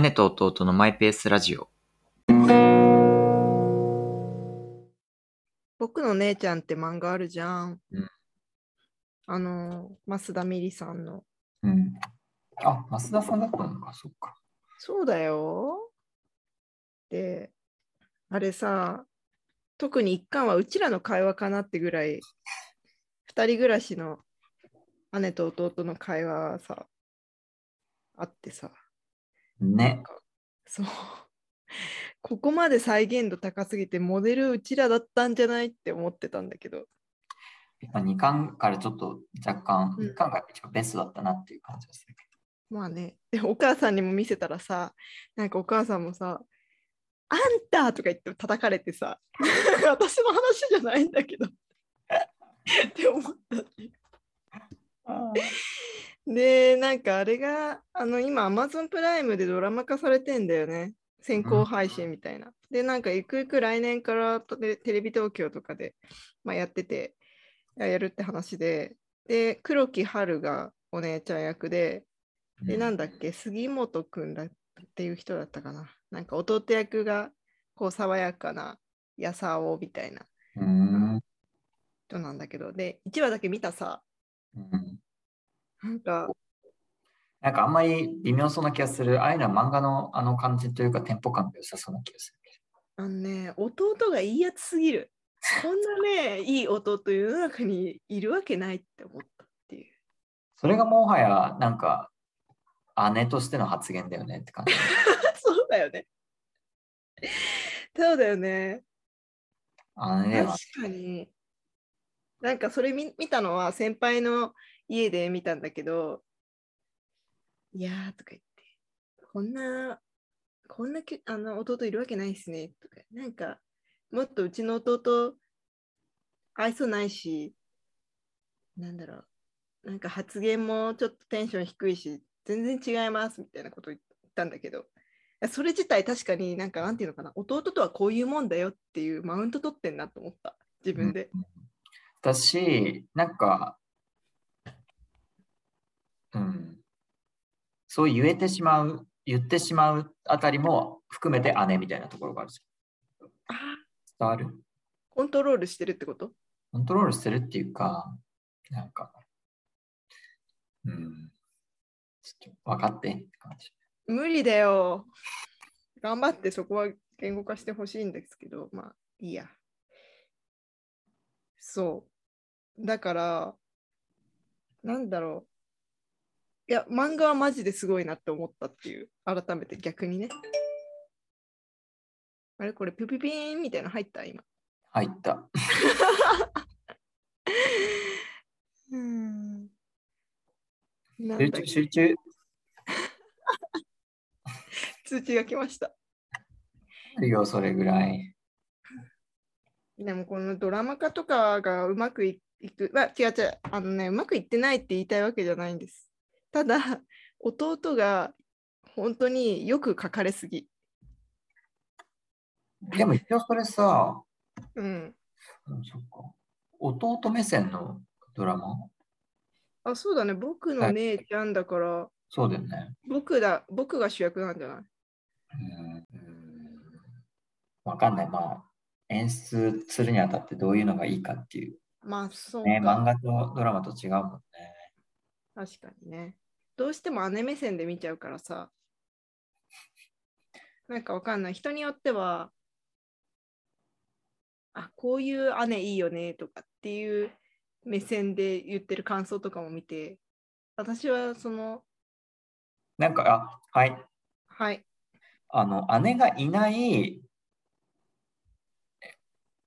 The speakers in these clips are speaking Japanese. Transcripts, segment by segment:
姉と弟のマイペースラジオ。僕の姉ちゃんって漫画あるじゃん。うんあの、増田美里さんの。うん。あ、増田さんだったのか、そっか。そうだよ。で、あれさ、特に一巻はうちらの会話かなってぐらい、二人暮らしの姉と弟の会話はさ、あってさ、ね。そう。ここまで再現度高すぎて、モデルうちらだったんじゃないって思ってたんだけど、やっぱ2巻からちょっと若干、うん1巻が一番ベストだったなっていう感じがするけまあね、でお母さんにも見せたらさ、なんかお母さんもさ、あんたとか言って叩かれてさ、私の話じゃないんだけど。って思った。で、なんかあれが、あの今、Amazon プライムでドラマ化されてんだよね。先行配信みたいな。で、なんかゆくゆく来年からテテレビ東京とかで、まあ、やってて、やるって話で、で、黒木華がお姉ちゃん役で、で、なんだっけ、杉本くんだっていう人だったかな。なんか弟役が、こう、爽やかな、やさおみたいなうん。人なんだけど、で、1話だけ見たさ、うんなんか、なんかあんまり微妙そうな気がする。ああいうのは漫画のあの感じというかテンポ感が良さそうな気がする。あのね、弟がいいやつすぎる。こんなね、いい弟世の中にいるわけないって思ったっていう。それがもはやなんか姉としての発言だよねって感じ。そうだよね。そうだよね。確姉では。かに。なんかそれ見見たのは先輩の家で見たんだけど、いやーとか言って、こんな、こんなきあの弟いるわけないですねとか、なんかもっとうちの弟愛想ないし、なんだろう、なんか発言もちょっとテンション低いし、全然違いますみたいなこと言ったんだけど、それ自体確かになんかなんていうのかな、弟とはこういうもんだよっていうマウント取ってんなと思った、自分で。だし、なんか、うん、そう言えてしまう、言ってしまうあたりも含めて姉みたいなところがあるじゃん。伝わる？コントロールしてる？ってことコントロールしてるっていうか、なんか、うん、ちょっと分かってって感じ。無理だよ。頑張ってそこは言語化してほしいんですけど、まあいいや。そう。だから、なんだろう。いや、漫画はマジですごいなって思ったっていう、改めて逆にね。あれこれピピピーンみたいなの入った？今。入った。うん。集中、集中。通知が来ました。あるよ、それぐらい。でもこのドラマ化とかがうまくいいく、まあ、違う違う、あのね、うまくいってないって言いたいわけじゃないんです。ただ、弟が本当によく書かれすぎ。でも一応それさ、うん。うんそっか。弟目線のドラマ？あ、そうだね、僕の姉ちゃんだから、そうだよね。僕だ、僕が主役なんじゃない？うん。わかんない。まあ、演出するにあたってどういうのがいいかっていう。まあ、そうね、漫か。画とドラマと違うもんね。確かにね。どうしても姉目線で見ちゃうからさ。なんかわかんない。人によっては、あ、こういう姉いいよねとかっていう目線で言ってる感想とかも見て、私はその、なんか、あ、はい。はい、あの、姉がいない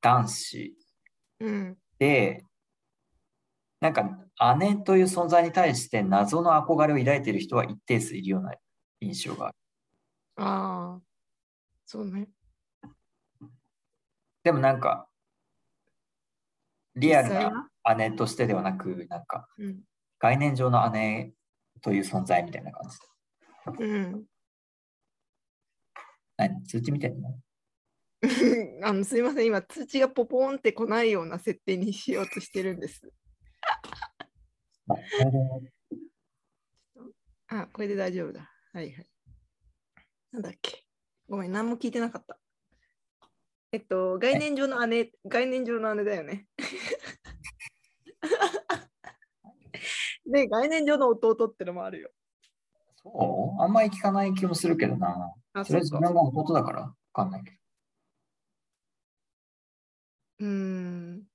男子うん、で、なんか姉という存在に対して謎の憧れを抱いている人は一定数いるような印象がある。ああ、そうね。でもなんか、リアルなは？姉としてではなく、なんかうん、概念上の姉という存在みたいな感じ。うん。何通知見てんのあのすいません、今通知がポポーンって来ないような設定にしようとしてるんです。あこれであ、これで大丈夫だ。はいはい。なんだっけごめん、何も聞いてなかった。えっと、概念上の姉、概念上の姉だよね。で、概念上の弟ってのもあるよ。そう？あんまり聞かない気もするけどな。あ、それは自分が弟だからわかんないけど。うーん。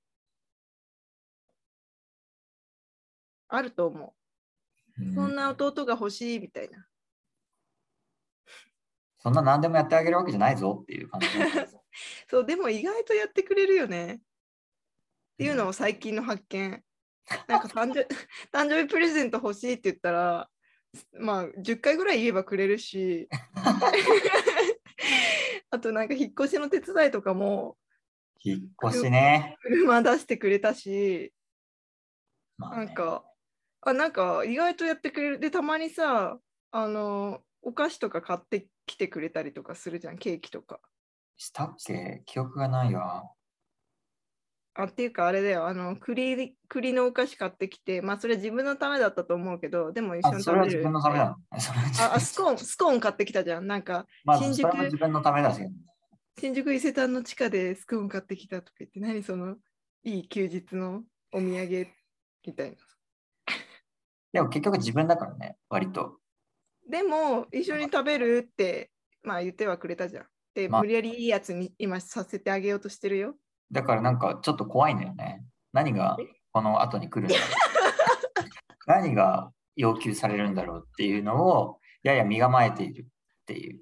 あると思う。うんそんな弟が欲しいみたいな。そんな何でもやってあげるわけじゃないぞっていう感じ。そう、でも意外とやってくれるよね。っていうのを最近の発見。なんか誕生 誕生日プレゼント欲しいって言ったら、まあ10回ぐらい言えばくれるし、あとなんか引っ越しの手伝いとかも引っ越しね。車出してくれたし、まあねなんか、あ、なんか意外とやってくれる。で、たまにさ、あの、お菓子とか買ってきてくれたりとかするじゃん、ケーキとか。したっけ？記憶がないわ。あっていうかあれだよ、あの栗栗のお菓子買ってきて、まあそれ自分のためだったと思うけど、でも一緒あ、にそれは自食べる。分のためだ。ああスコーン、スコーン買ってきたじゃん。なんかまあ、新宿自分のためだし。新宿伊勢丹の地下でスコーン買ってきたとか言って、何そのいい休日のお土産みたいな。でも結局自分だからね、割と。でも一緒に食べるって、まあ言ってはくれたじゃん。で、まあ無理やりいいやつに今させてあげようとしてるよ。だからなんかちょっと怖いんだよね。何がこの後に来るんだろう。何が要求されるんだろうっていうのをやや身構えているっていう。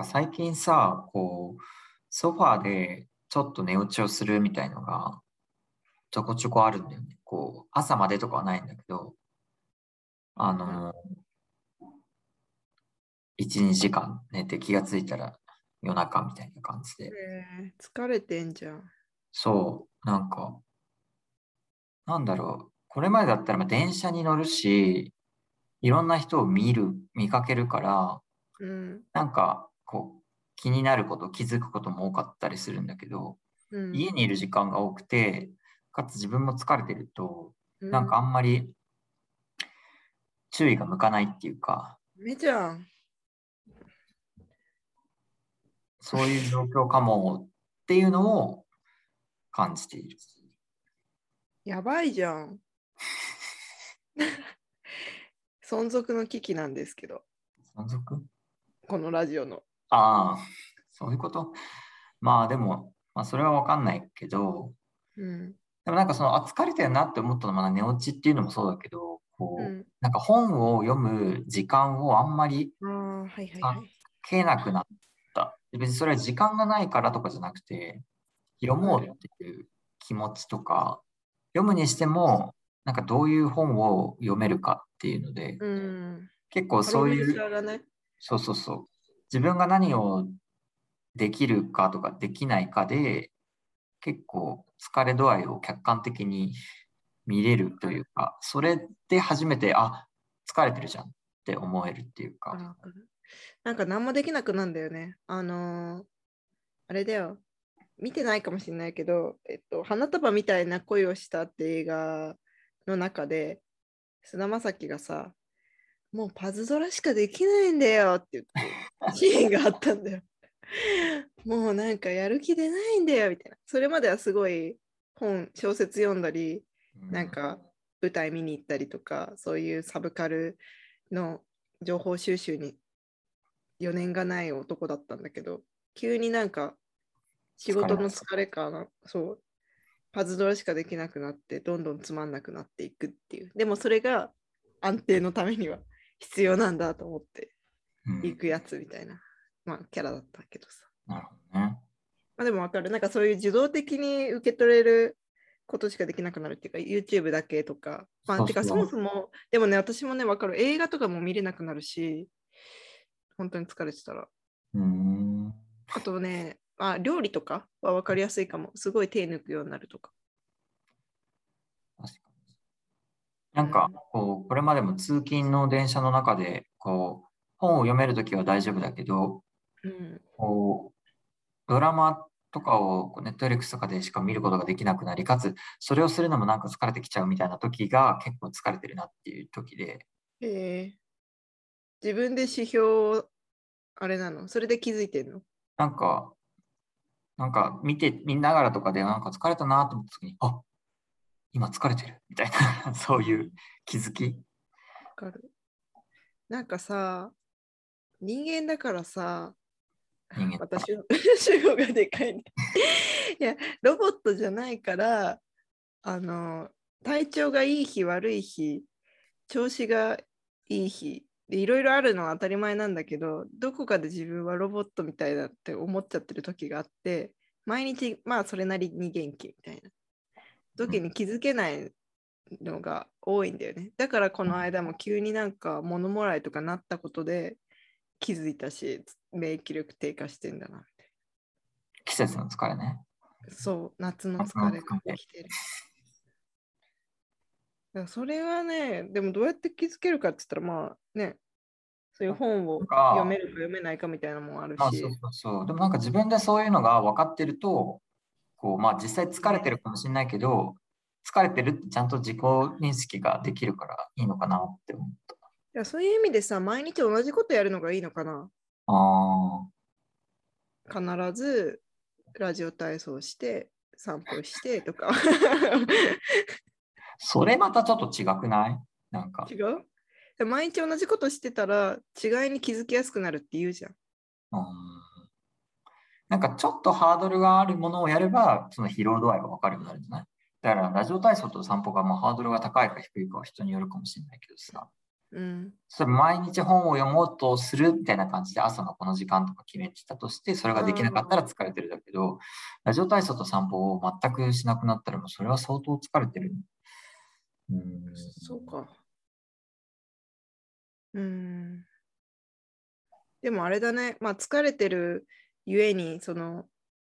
か最近さ、こう、ソファーでちょっと寝落ちをするみたいのがちょこちょこあるんだよね。こう、朝までとかはないんだけど、あの、1、2時間寝て気がついたら夜中みたいな感じで。疲れてんじゃん。そう、なんか、なんだろう、これまでだったらまあ電車に乗るし、いろんな人を見る、見かけるから、うん。なんか、こう、気になること、気づくことも多かったりするんだけど、うん、家にいる時間が多くて、かつ自分も疲れてると、うんなんかあんまり注意が向かないっていうか、めじゃん。そういう状況かもっていうのを感じている。やばいじゃん。存続の危機なんですけど、存続？このラジオの。ああ、そういうこと？まあでも、まあ、それはわかんないけど、うん。でもなんかその、あ、疲れてるなって思ったのは、まあ寝落ちっていうのもそうだけど、こう、うん、なんか本を読む時間をあんまりああ、はいはいはい。けなくなった。別にそれは時間がないからとかじゃなくて、読もうっていう気持ちとか、読むにしても、なんかどういう本を読めるかっていうので、うん。結構そういう。そうそうそう、自分が何をできるかとかできないかで、結構疲れ度合いを客観的に見れるというか、それで初めて、あ、疲れてるじゃんって思えるっていうか、なんか何もできなくなんだよね。あのーあれだよ。見てないかもしれないけど、えっと、花束みたいな恋をしたって映画の中で、菅田将暉がさ、もうパズドラしかできないんだよって言って、シーンがあったんだよ。もうなんかやる気出ないんだよみたいな。それまではすごい本、小説読んだり、うなんか舞台見に行ったりとか、そういうサブカルの情報収集に余念がない男だったんだけど、急になんか仕事の疲れかな、そう、パズドラしかできなくなって、どんどんつまんなくなっていくっていう。でもそれが安定のためには必要なんだと思ってうんいくやつみたいな、まあキャラだったけどさ。なるほどね。まあでもわかる。なんかそういう受動的に受け取れることしかできなくなるっていうか、YouTube だけとか。まあ、てかそもそも、でもね、私もね、わかる。映画とかも見れなくなるし、本当に疲れてたら。うーん。あとね、まあ、料理とかはわかりやすいかも。すごい手抜くようになるとかに。なんか、こう、これまでも通勤の電車の中で、こう、本を読めるときは大丈夫だけど、うん。こう、ドラマとかをネットフリックスとかでしか見ることができなくなり、かつそれをするのもなんか疲れてきちゃうみたいな時が結構疲れてるなっていう時で、え。ー、自分で指標、あれなの？それで気づいてんの？なんか、なんか見て、見ながらとかでなんか疲れたなと思った時に、あ今疲れてるみたいな、そういう気づき。わかる。なんかさ、人間だからさ、私の主語がでかいね。いや、ロボットじゃないから、あの、体調がいい日、悪い日、調子がいい日、でいろいろあるのは当たり前なんだけど、どこかで自分はロボットみたいだって思っちゃってる時があって、毎日、まあ、それなりに元気みたいな時に気づけないのが多いんだよね。だからこの間も急になんか物もらいとかなったことで気づいたし、免疫力低下してんだなみたい季節の疲れね。な。そう、夏の疲れが起きてる。それはね、でもどうやって気づけるかって言ったら、まあね、そういう本を読めるか読めないかみたいなのもあるまあ、しそう、そうそう。でもなんか自分でそういうのが分かってると、こう、まあ実際疲れてるかもしれないけど、疲れてるってちゃんと自己認識ができるからいいのかなって思った。いやそういう意味でさ、毎日同じことやるのがいいのかな？あ必ずラジオ体操して散歩してとか それまたちょっと違くない？なんか。違う？で毎日同じことしてたら違いに気づきやすくなるって言うじゃん。うんなんかちょっとハードルがあるものをやれば、その疲労度合いが分かるようになるんじゃない？だからラジオ体操と散歩がまあハードルが高いか低いかは人によるかもしれないけどさ、うん。それ毎日本を読もうとするみたいな感じで朝のこの時間とか決めてたとして、それができなかったら疲れてるだけど、ラジオ体操と散歩を全くしなくなったらもうそれは相当疲れてる。うんそうか。うん。でもあれだね、まあ疲れてるゆえに、その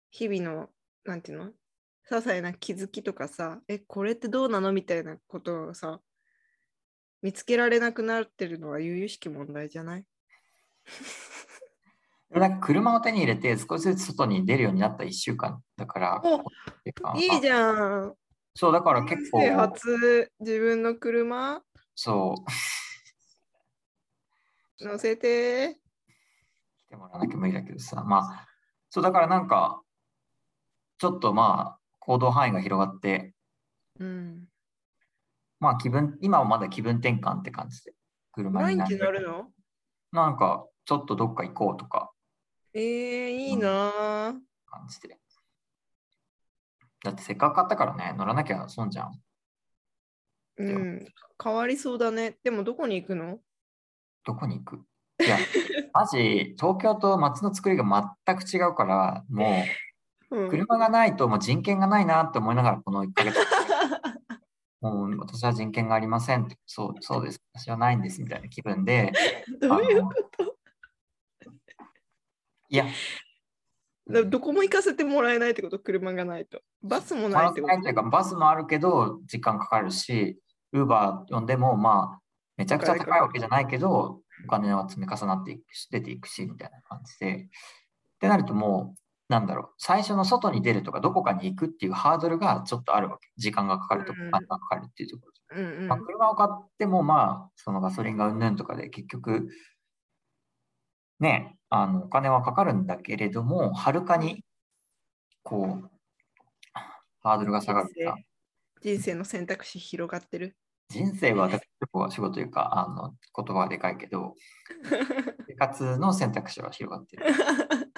日々の、なんていうの？些細な気づきとかさ、え、これってどうなの？みたいなことをさ、見つけられなくなってるのは由々しき問題じゃない？なんか車を手に入れて少しずつ外に出るようになった1週間だから、おいいじん。ゃん。そう、だから結構、初自分の車？そう、乗せて。来てもらわなきゃ無理だけどさ、まあ、そう、だからなんか、ちょっとまあ、行動範囲が広がって、うん。まあ気分、今はまだ気分転換って感じで、車毎日に乗る乗るの？なんか、ちょっとどっか行こうとかえー、いいなぁ。感じで。だってせっかく買ったからね、乗らなきゃ損じゃん。うん。変わりそうだね。でもどこに行くの？どこに行く？いや、マジ、東京と街の作りが全く違うから、もうう、車がないともう人権がないなって思いながら、この1ヶ月、もう私は人権がありませんって、そう、そうです、私はないんですみたいな気分で、どういうこと？いや、だどこも行かせてもらえないってこと？車がないと。バスもないってこと？バスもあるけど、時間かかるし、ウーバー呼んでも、まあ、めちゃくちゃ高いわけじゃないけど、お金は積み重なっていくし、出ていくし、みたいな感じで。ってなるともう、なんだろう、最初の外に出るとか、どこかに行くっていうハードルがちょっとあるわけ。時間がかかるとお金がかかるっていうところで。うんうんまあ、車を買っても、まあ、そのガソリンがうんぬんとかで結局、ね、あのお金はかかるんだけれども、はるかに、こう、ハードルが下がるから、人生の選択肢広がってる。人生は私結構仕事というか、あの言葉はでかいけど、生活の選択肢は広がってる。